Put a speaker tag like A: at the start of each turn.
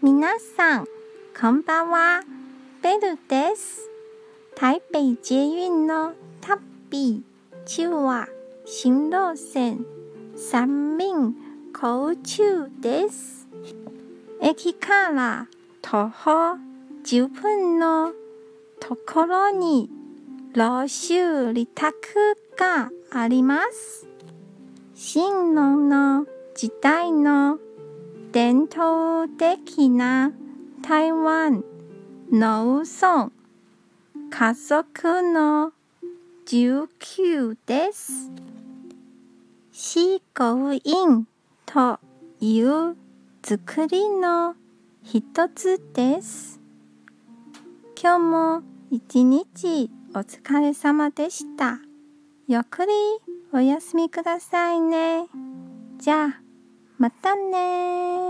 A: 皆さん、こんばんは。ベルです。台北捷運の旅中は新路線三民交中です。駅から徒歩10分のところに老修理宅があります。新郎の時代の統的な台湾農村家族の19です。四合院という作りの一つです。今日も一日お疲れ様でした。ゆっくりお休みくださいね。じゃあ、またね